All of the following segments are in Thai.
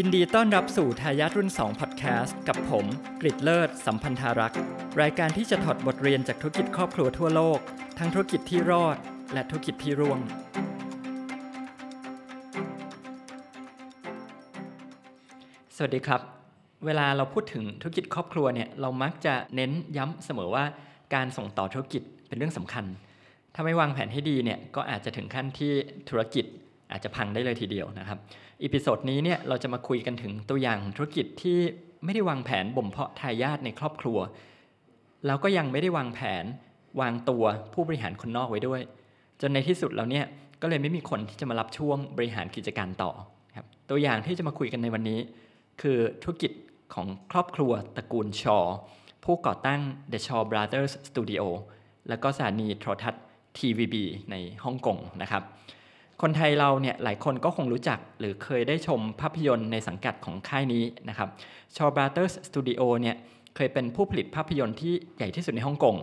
ยินดีต้อนรับสู่ทายาทรุ่น2 Podcast กับผมกริดเลิศ สัมพันธารักษ์ รายการที่จะถอดบทเรียนจากธุรกิจครอบครัวทั่วโลก ทั้งธุรกิจที่รอด และธุรกิจที่ร่วง สวัสดีครับ เวลาเราพูดถึงธุรกิจครอบครัวเนี่ยเรามักจะเน้นย้ำเสมอว่าการส่งต่อธุรกิจเป็นเรื่องสำคัญ ถ้าไม่วางแผนให้ดีเนี่ยก็อาจจะถึงขั้นที่ธุรกิจ อาจจะพังได้เลยทีเดียวนะครับ episode นี้เนี่ยเราจะมาคุยกันถึงตัวอย่างธุรกิจที่ไม่ได้วางแผนบ่มเพาะทายาทในครอบครัว แล้วก็ยังไม่ได้วางแผนวางตัวผู้บริหารคนนอกไว้ด้วย จนในที่สุดแล้วเนี่ยก็เลยไม่มีคนที่จะมารับช่วงบริหารกิจการต่อครับตัวอย่างที่จะมาคุยกันในวันนี้ คือธุรกิจของครอบครัวตระกูล Shaw ผู้ก่อตั้ง The Shaw Brothers Studio แล้วก็สถานีโทรทัศน์ TVB ในฮ่องกงนะครับ คนไทยเราเนี่ยหลายคนก็คงรู้จักหรือเคยได้ชมภาพยนตร์ในสังกัดของค่ายนี้นะครับ Shaw Brothers Studio เนี่ยเคยเป็นผู้ผลิตภาพยนตร์ที่ใหญ่ที่สุดในฮ่องกง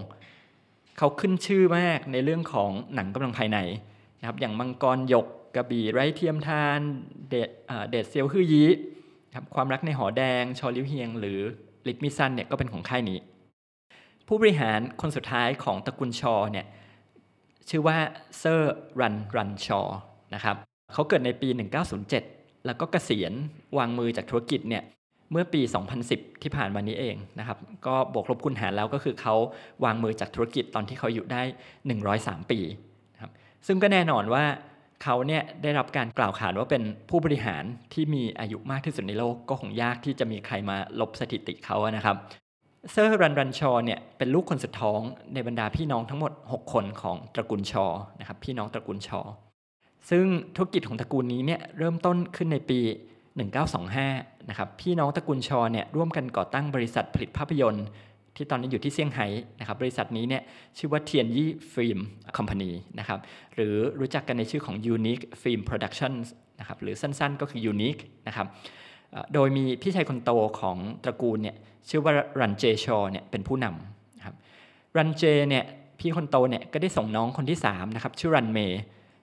เขาขึ้นชื่อมากในเรื่องของหนังกำลังภายในนะครับอย่างมังกรหยกกระบี่ไร้เทียมทานเดชเซียวฮื้อยี้ครับความรักในหอแดง ชอลิ้วเฮียง หรือลิทมิซันเนี่ยก็เป็นของค่ายนี้ ผู้บริหารคนสุดท้ายของตระกูลชอเนี่ย ชื่อว่าเซอร์รันรันชอนะครับเขาเกิดในปี 1907 แล้วก็เกษียณวางมือจากธุรกิจเนี่ยเมื่อปี 2010 ที่ผ่านมานี้เองนะครับ ก็บวกลบคูณหารแล้วก็คือเขาวางมือจากธุรกิจตอนที่เขาอยู่ได้ 103 ปีนะครับซึ่งก็แน่นอนว่าเขาเนี่ยได้รับการกล่าวขานว่าเป็นผู้บริหารที่มีอายุมากที่สุดในโลกก็คงยากที่จะมีใครมาลบสถิติเขานะครับ เซอร์รันรันชอเนี่ยเป็นลูกคนสุดท้องในบรรดาพี่น้องทั้งหมด 6 คนของตระกูลชอนะครับพี่น้องตระกูลชอ ซึ่งธุรกิจของตระกูลนี้เนี่ยเริ่มต้นขึ้นในปี 1925นะครับพี่น้องตระกูลชอเนี่ยร่วมกันก่อตั้งบริษัทผลิตภาพยนตร์ ที่ตอนนี้อยู่ที่เซี่ยงไฮ้นะครับบริษัทนี้เนี่ยชื่อว่าเทียนยี่ฟิล์มคอมพานีนะครับหรือรู้จักกันในชื่อของ Unique Film Productions นะครับหรือสั้นๆก็คือ Unique นะครับโดยมีพี่ชายคนโตของตระกูลเนี่ย ชื่อว่ารันเจชอเนี่ยเป็นผู้นำครับรันเจเนี่ยพี่คนโตเนี่ยก็ได้ส่งน้องคนที่3นะครับชื่อรันเมย์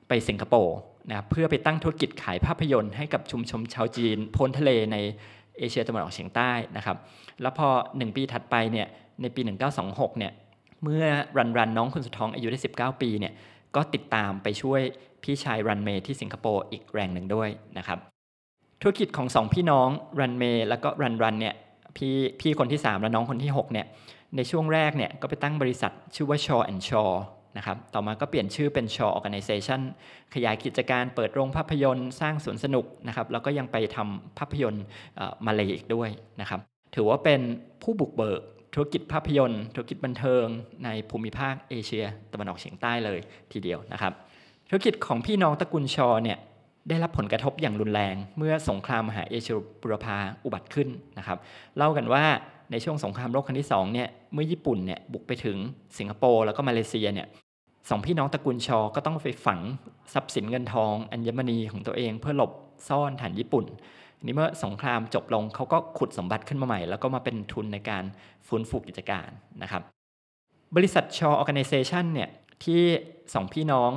ไปสิงคโปร์นะครับเพื่อไปตั้งธุรกิจขายภาพยนตร์ให้กับชุมชนชาวจีนพ้นทะเลในเอเชียตะวันออกเฉียงใต้นะครับ แล้วพอ 1 ปีถัดไปเนี่ยในปี 1926เนี่ยเมื่อรันรันน้องคนสุดท้องอายุได้ 19 ปีเนี่ยก็ติดตามไปช่วยพี่ชายรันเมย์ที่สิงคโปร์อีกแรงหนึ่งด้วยนะครับธุรกิจของสองพี่น้องรันเมย์แล้วก็รันรันเนี่ย พี่พี่คนที่ 3 และน้องคนที่ 6 เนี่ย ในช่วงแรกเนี่ยก็ไปตั้งบริษัทชื่อว่า Shaw and Shaw นะครับ ต่อมาก็เปลี่ยนชื่อเป็น Shaw Organization ขยายกิจการเปิดโรงภาพยนตร์สร้างสวนสนุกนะครับ แล้วก็ยังไปทำภาพยนตร์มาเลยอีกด้วยนะครับ ถือว่าเป็นผู้บุกเบิกธุรกิจภาพยนตร์ ธุรกิจบันเทิงในภูมิภาคเอเชียตะวันออกเฉียงใต้เลยทีเดียวนะครับ ธุรกิจของพี่น้องตระกูลชอเนี่ย ได้รับผลกระทบอย่างรุนแรง เมื่อสงครามมหาเอเชียบุรพาอุบัติขึ้นนะครับ เล่ากันว่าในช่วงสงครามโลกครั้งที่2เนี่ยเมื่อญี่ปุ่นเนี่ยบุกไปถึงสิงคโปร์แล้วก็มาเลเซียเนี่ยสองพี่น้องตระกูลชอก็ต้องไปฝังทรัพย์สินเงินทอง อัญมณีของตัวเองเพื่อหลบซ่อนทหารญี่ปุ่นนี้เมื่อสงครามจบลงเขาก็ขุดสมบัติขึ้นมาใหม่ แล้วก็มาเป็นทุนในการฟื้นฟูกิจการนะครับ บริษัท Shaw Organization เนี่ยที่สองพี่น้อง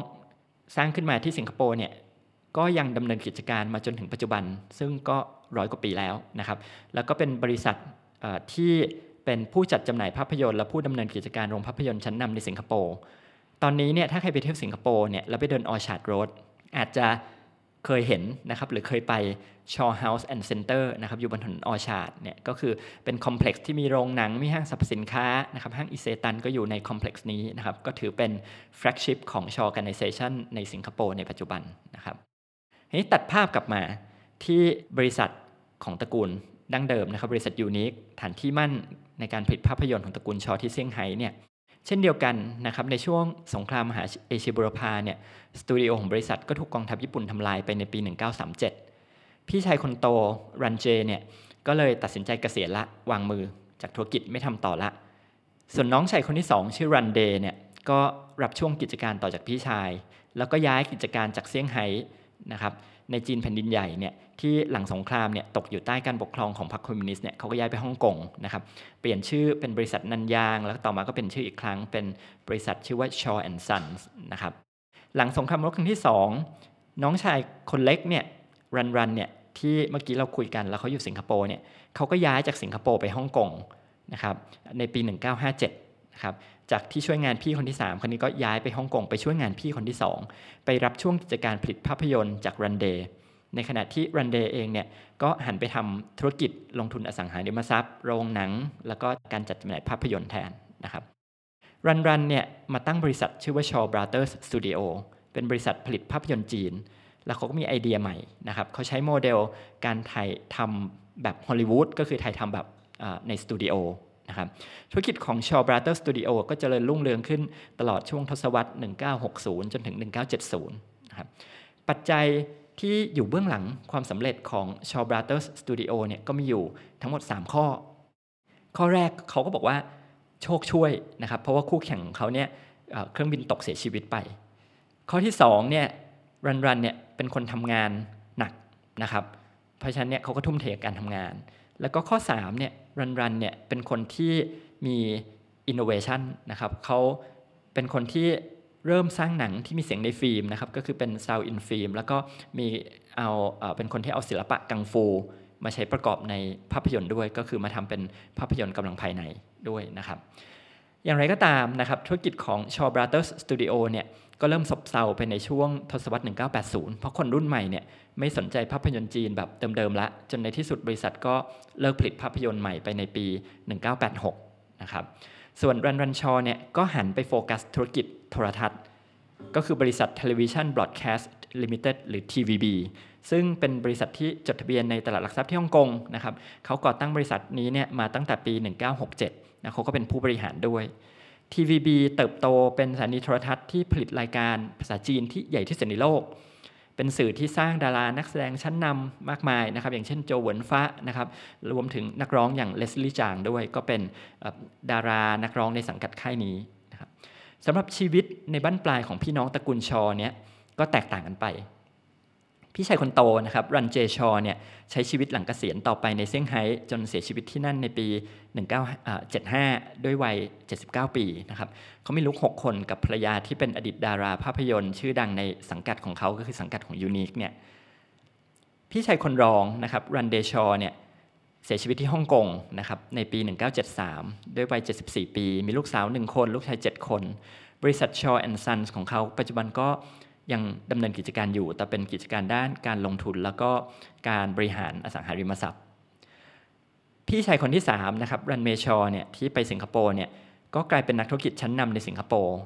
สร้างขึ้นมาที่สิงคโปร์เนี่ย ก็ยังดำเนินกิจการมาจนถึงปัจจุบัน ซึ่งก็ร้อยกว่าปีแล้วนะครับ แล้วก็เป็นบริษัทที่เป็นผู้จัดจำหน่ายภาพยนตร์และผู้ดำเนินกิจการโรงภาพยนตร์ชั้นนำในสิงคโปร์ ตอนนี้เนี่ยถ้าใครไปเที่ยวสิงคโปร์เนี่ยแล้วไปเดิน Orchard Roadอาจจะเคยเห็นนะครับหรือเคยไปชอ House and Center นะครับอยู่บนถนน Orchard เนี่ยก็คือเป็นคอมเพล็กซ์ที่มีโรงหนัง มีห้างสรรพสินค้านะครับห้างอิเซตันก็อยู่ในคอมเพล็กซ์นี้นะครับก็ถือเป็น flagship ของชอ Organization ในสิงคโปร์ในปัจจุบันนะครับ ทีนี้ตัดภาพกลับมาที่บริษัทของตระกูลดั้งเดิมนะครับบริษัทยูนิคฐานที่มั่นในการผลิตภาพยนตร์ของตระกูลชอที่เซี่ยงไฮ้เนี่ยเช่นเดียวกันนะครับในช่วงสงครามมหาเอเชียบูรพาเนี่ยสตูดิโอของบริษัทก็ถูกกองทัพญี่ปุ่นทำลายไปในปี 1937 พี่ชายคนโตรันเจเนี่ยก็เลยตัดสินใจเกษียณละวางมือจากธุรกิจไม่ทำต่อละ ส่วนน้องชายคนที่สองชื่อรันเดย์เนี่ยก็รับช่วงกิจการต่อจากพี่ชาย แล้วก็ย้ายกิจการจากเซี่ยงไฮ้ นะครับในจีนแผ่นดินใหญ่เนี่ยที่หลังสงครามเนี่ยตกอยู่ใต้การปกครองของพรรคคอมมิวนิสต์เนี่ยเขาก็ย้ายไปฮ่องกงนะครับเปลี่ยนชื่อเป็นบริษัทนันยาง แล้วต่อมาก็เป็นชื่ออีกครั้งเป็นบริษัทชื่อว่า Shaw and Sons นะครับหลังสงครามโลกครั้งที่ 2 น้องชายคนเล็กเนี่ยรันรันเนี่ยที่เมื่อกี้เราคุยกันแล้วเขาอยู่สิงคโปร์เนี่ยเขาก็ย้ายจากสิงคโปร์ไปฮ่องกงนะครับในปี 1957 นะครับจากที่ช่วยงานพี่คนที่ 3 คนนี้ก็ย้ายไปฮ่องกงไปช่วยงานพี่คนที่ 2 ไปรับช่วงกิจการผลิตภาพยนตร์จากรันเดย์ในขณะที่รันเดย์เองเนี่ยก็หันไปทำธุรกิจลงทุนอสังหาริมทรัพย์ โรงหนัง แล้วก็การจัดจำหน่ายภาพยนตร์แทนนะครับรันรันเนี่ยมาตั้งบริษัทชื่อว่า Shaw Brothers Studio เป็นบริษัทผลิตภาพยนตร์จีน แล้วเขาก็มีไอเดียใหม่นะครับเขาใช้โมเดลการถ่ายทำแบบฮอลลีวูดก็คือถ่ายทำแบบในสตูดิโอ นะครับธุรกิจของ Shaw Brothers Studio ก็เจริญรุ่งเรืองขึ้นตลอดช่วงทศวรรษ 1960 จนถึง 1970นะครับปัจจัยที่อยู่เบื้องหลังความสำเร็จของ Shaw Brothers Studio เนี่ยก็มีอยู่ทั้งหมด 3 ข้อ ข้อแรกเขาก็บอกว่าโชคช่วยนะครับ เพราะว่าคู่แข่งของเขาเนี่ยเครื่องบินตกเสียชีวิตไป ข้อที่2เนี่ยรันรันเนี่ยเป็นคนทำงานหนักนะครับ เพราะฉะนั้นเนี่ยเขาก็ทุ่มเทกับการทำงาน แล้วก็ข้อ3เนี่ย รันรันเนี่ยเป็นคนที่มีอินโนเวชันนะครับเขาเป็นคนที่เริ่มสร้างหนังที่มีเสียงในฟิล์มนะครับก็คือเป็น sound in film แล้วก็มีเอาเป็นคนที่เอาศิลปะกังฟูมาใช้ประกอบในภาพยนตร์ด้วย ก็คือมาทำเป็นภาพยนตร์กำลังภายในด้วยนะครับ อย่างไรก็ตามนะครับธุรกิจของ Shaw Brothers Studio เนี่ยก็เริ่มซบเซาไปในช่วงทศวรรษ 1980 เพราะคนรุ่นใหม่เนี่ยไม่สนใจภาพยนตร์จีนแบบเดิมๆละจนในที่สุดบริษัทก็เลิกผลิตภาพยนตร์ใหม่ไปในปี 1986 นะครับ ส่วนรันรันชอเนี่ยก็หันไปโฟกัสธุรกิจโทรทัศน์ ก็คือบริษัท Television Broadcast Limited หรือ TVB ซึ่งเป็นบริษัทที่จดทะเบียนในตลาดหลักทรัพย์ที่ฮ่องกงนะครับเขาก่อตั้งบริษัทนี้เนี่ยมาตั้งแต่ปี 1967นะเขาก็เป็นผู้บริหารด้วย TVB เติบโตเป็นสถานีโทรทัศน์ที่ผลิตรายการภาษาจีนที่ใหญ่ที่สุดในโลก เป็นสื่อที่สร้างดารานักแสดงชั้นนำมากมายนะครับ อย่างเช่นโจหวนฟ้านะครับ รวมถึงนักร้องอย่างเลสลี่จางด้วย ก็เป็นดารานักร้องในสังกัดค่ายนี้นะครับสำหรับชีวิตในบ้านปลายของพี่น้องตระกูลชอเนี่ยก็แตกต่างกันไป พี่ชายคนโตนะครับรันเจชอเนี่ยใช้ชีวิตหลังเกษียณต่อไปในเซี่ยงไฮ้จนเสียชีวิตที่นั่นในปี 1975 ด้วยวัย 79 ปีนะครับเขามีลูก 6 คนกับภรรยาที่เป็นอดีตดาราภาพยนตร์ ชื่อดังในสังกัดของเขาก็คือสังกัดของยูนิคเนี่ยพี่ชายคนรองนะครับรันเดชอเนี่ยเสียชีวิตที่ฮ่องกงนะครับในปี 1973 ด้วยวัย 74 ปี มีลูกสาว 1 คน ลูกชาย 7 คน บริษัท Shaw & Sons ของเขาปัจจุบันก็ ยังดำเนินกิจการอยู่ แต่เป็นกิจการด้านการลงทุน แล้วก็การบริหารอสังหาริมทรัพย์ พี่ชายคนที่3นะครับรันเมชอเนี่ยที่ไปสิงคโปร์เนี่ยก็กลายเป็นนักธุรกิจชั้นนำในสิงคโปร์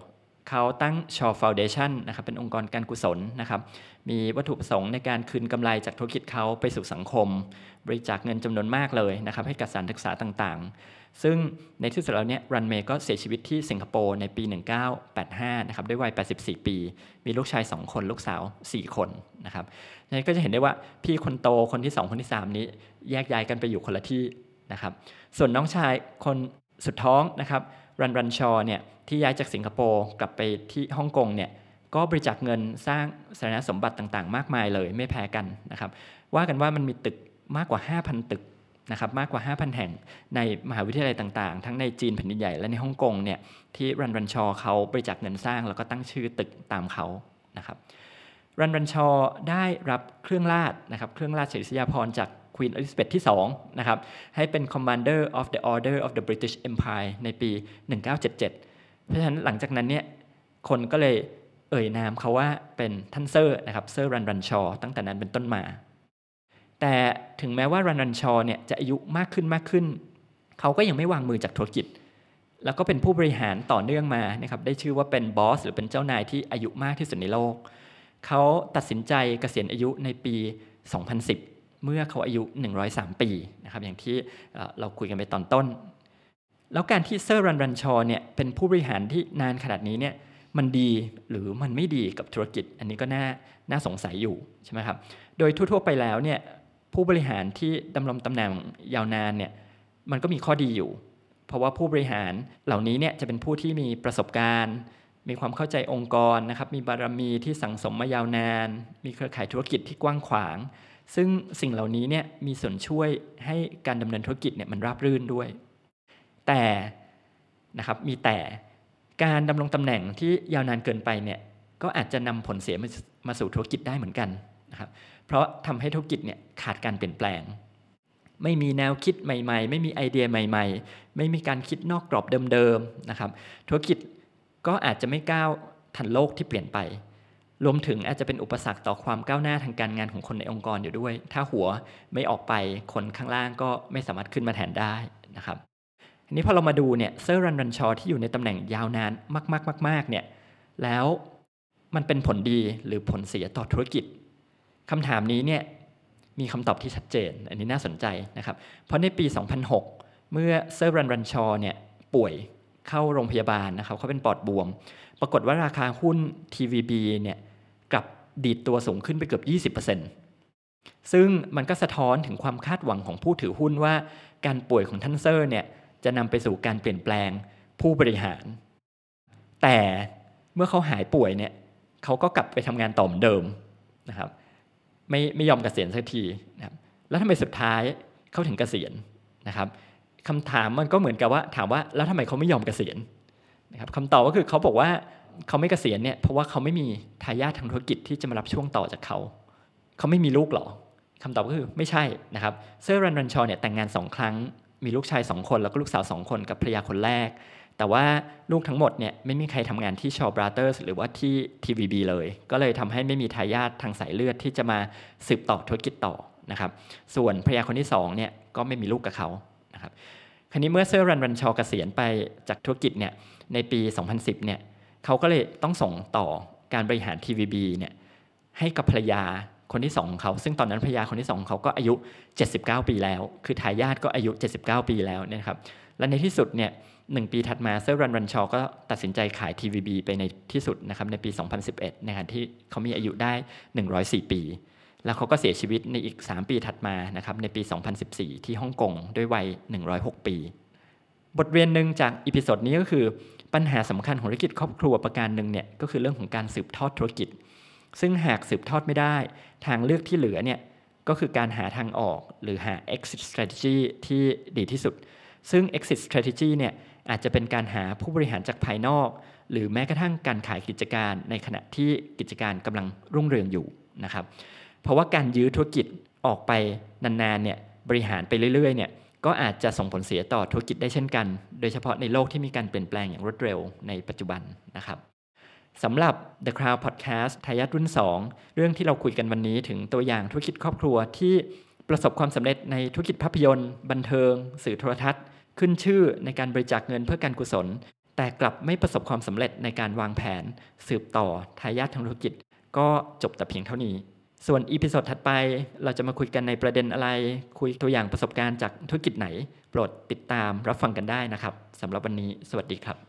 เขาตั้งชอฟาวเดชันนะครับเป็นองค์กรการกุศลนะครับมีวัตถุประสงค์ในการคืนกำไรจากธุรกิจเขาไปสู่สังคม บริจาคเงินจำนวนมากเลยนะครับให้กับสถานศึกษาต่างๆ ซึ่งในที่สุดแล้วเนี่ยรันเมย์ก็เสียชีวิตที่สิงคโปร์ในปี 1985นะครับด้วยวัย 84 ปี มีลูกชาย 2 คนลูกสาว 4 คนนะครับนี่ก็จะเห็นได้ว่าพี่คนโตคนที่ 2 คนที่ 3 นี้แยกย้ายกันไปอยู่คนละที่นะครับส่วนน้องชายคนสุดท้องนะครับรันรันชอเนี่ย ที่ย้ายจากสิงคโปร์กลับไปที่ฮ่องกงเนี่ยก็บริจาคเงินสร้างสาธารณสมบัติต่างๆ มากมายเลยไม่แพ้กันนะครับว่ากันว่ามันมีตึกมากกว่า 5,000 ตึกนะครับมากกว่า 5,000 แห่งในมหาวิทยาลัยต่างๆ ทั้งในจีนแผ่นดินใหญ่และในฮ่องกงเนี่ยที่รันรันชอเขาบริจาคเงินสร้างแล้วก็ตั้งชื่อตึกตามเขานะครับรันรันชอได้รับเครื่องราชนะครับเครื่องราชอิสริยาภรณ์จากควีนเอลิซาเบธที่2นะครับให้เป็น Commander of the Order of the British Empire ในปี 1977 เพราะฉะนั้นหลังจากนั้นเนี่ยคนก็เลยเอ่ยนามเขาว่าเป็นท่านเซอร์นะครับเซอร์รันรันชอตั้งแต่นั้นเป็นต้นมา แต่ถึงแม้ว่ารันรันชอเนี่ยจะอายุมากขึ้นมากขึ้น เขาก็ยังไม่วางมือจากธุรกิจ แล้วก็เป็นผู้บริหารต่อเนื่องมานะครับได้ชื่อว่าเป็นบอสหรือเป็นเจ้านายที่อายุมากที่สุดในโลก เขาตัดสินใจเกษียณอายุในปี 2010 เมื่อเขาอายุ 103 ปีนะครับอย่างที่เราคุยกันไปตอนต้น แล้วการที่เซอร์รันรันชอเนี่ยเป็นผู้บริหารที่นานขนาดนี้เนี่ยมันดีหรือมันไม่ดีกับธุรกิจ อันนี้ก็น่าน่าสงสัยอยู่ใช่ไหมครับโดยทั่วๆไปแล้วเนี่ยผู้บริหารที่ดำรงตำแหน่งยาวนานเนี่ยมันก็มีข้อดีอยู่ เพราะว่าผู้บริหารเหล่านี้เนี่ยจะเป็นผู้ที่มีประสบการณ์ มีความเข้าใจองค์กรนะครับมีบารมีที่สังสมมายาวนาน มีเครือข่ายธุรกิจที่กว้างขวาง ซึ่งสิ่งเหล่านี้เนี่ยมีส่วนช่วยให้การดำเนินธุรกิจเนี่ยมันราบรื่นด้วย แต่นะครับมีแต่การดำรงตำแหน่งที่ยาวนานเกินไปเนี่ยก็อาจจะนำผลเสียมาสู่ธุรกิจได้เหมือนกันนะครับเพราะทำให้ธุรกิจเนี่ยขาดการเปลี่ยนแปลง ไม่มีแนวคิดใหม่ๆ ไม่มีไอเดียใหม่ ๆ ไม่มีการคิดนอกกรอบเดิมๆนะครับธุรกิจก็อาจจะไม่ก้าวทันโลกที่เปลี่ยนไป รวมถึงอาจจะเป็นอุปสรรคต่อความก้าวหน้าทางการงานของคนในองค์กรอยู่ด้วย ถ้าหัวไม่ออกไปคนข้างล่างก็ไม่สามารถขึ้นมาแทนได้นะครับ ทีนี้พอเรามาดูเนี่ยเซอร์รันรันชอที่อยู่ในตำแหน่งยาวนานมากๆๆเนี่ยแล้วมันเป็นผลดีหรือผลเสียต่อธุรกิจคำถามนี้เนี่ยมีคำตอบที่ชัดเจน อันนี้น่าสนใจนะครับ เพราะในปี 2006 เมื่อเซอร์รันรันชอเนี่ยป่วยเข้าโรงพยาบาลนะครับเขาเป็นปอดบวม ปรากฏว่าราคาหุ้น TVB เนี่ยกลับดีดตัวสูงขึ้นไปเกือบ 20%ซึ่งมันก็สะท้อนถึงความคาดหวังของผู้ถือหุ้นว่าการป่วยของท่านเซอร์เนี่ย จะนำไปสู่การเปลี่ยนแปลงผู้บริหาร แต่เมื่อเขาหายป่วยเนี่ยเขาก็กลับไปทำงานต่อเหมือนเดิมนะครับไม่ไม่ยอมเกษียณสักทีนะครับแล้วทำไมสุดท้ายเขาถึงเกษียณนะครับคำถามมันก็เหมือนกับว่าถามว่าแล้วทำไมเขาไม่ยอมเกษียณนะครับคำตอบก็คือเขาบอกว่าเขาไม่เกษียณเนี่ยเพราะว่าเขาไม่มีทายาททางธุรกิจที่จะมารับช่วงต่อจากเขา เขาไม่มีลูกหรอคำตอบก็คือไม่ใช่นะครับเซอร์รันรันชอเนี่ยแต่งงานสองครั้ง มีลูกชายสองคนแล้วก็ลูกสาวสองคนกับภรรยาคนแรก แต่ว่าลูกทั้งหมดเนี่ยไม่มีใครทำงานที่ Shaw Brothers หรือว่าที่ TVB เลย ก็เลยทำให้ไม่มีทายาททางสายเลือดที่จะมาสืบต่อธุรกิจต่อนะครับส่วนภรรยาคนที่2เนี่ยก็ไม่มีลูกกับเขานะครับคราวนี้เมื่อเซอร์รันรันชอเกษียณไปจากธุรกิจเนี่ยในปี 2010เนี่ยเขาก็เลยต้องส่งต่อการบริหาร TVB เนี่ยให้กับภรรยา คนที่สองของเขาซึ่งตอนนั้นภรรยาคนที่สองเขาก็อายุ 79 ปีแล้ว คือทายาทก็อายุ 79 ปีแล้วนะครับและในที่สุดเนี่ยหนึ่งปีถัดมาเซอร์รันรันชอก็ตัดสินใจขาย TVB ไปในที่สุดนะครับในปี 2011นะครับที่เขามีอายุได้ 104 ปี แล้วเขาก็เสียชีวิตในอีก 3 ปีถัดมานะครับในปี 2014 ที่ฮ่องกงด้วยวัย 106 ปี บทเรียนหนึ่งจาก episode นี้ก็คือปัญหาสำคัญของธุรกิจครอบครัวประการหนึ่งเนี่ยก็คือเรื่องของการสืบทอดธุรกิจ ซึ่งหากสืบทอดไม่ได้ ทางเลือกที่เหลือเนี่ยก็คือการหาทางออกหรือหา exit strategy ที่ดีที่สุด ซึ่ง exit strategy เนี่ยอาจจะเป็นการหาผู้บริหารจากภายนอก หรือแม้กระทั่งการขายกิจการในขณะที่กิจการกำลังรุ่งเรืองอยู่นะครับ เพราะว่าการยื้อธุรกิจออกไปนานๆเนี่ยบริหารไปเรื่อยๆเนี่ยก็อาจจะส่งผลเสียต่อธุรกิจได้เช่นกัน โดยเฉพาะในโลกที่มีการเปลี่ยนแปลงอย่างรวดเร็วในปัจจุบันนะครับ สำหรับ The Cloud Podcast ทายาทรุ่น 2 เรื่องที่เราคุยกันวันนี้ถึงตัวอย่างธุรกิจครอบครัวที่ประสบความสำเร็จในธุรกิจภาพยนตร์ บันเทิง สื่อโทรทัศน์ ขึ้นชื่อในการบริจาคเงินเพื่อการกุศล แต่กลับไม่ประสบความสำเร็จในการวางแผน สืบต่อทายาททางธุรกิจ ก็จบแต่เพียงเท่านี้ ส่วน episode ถัดไปเราจะมาคุยกันในประเด็นอะไร คุยตัวอย่างประสบการณ์จากธุรกิจไหน โปรดติดตามรับฟังกันได้นะครับสำหรับวันนี้ สวัสดีครับ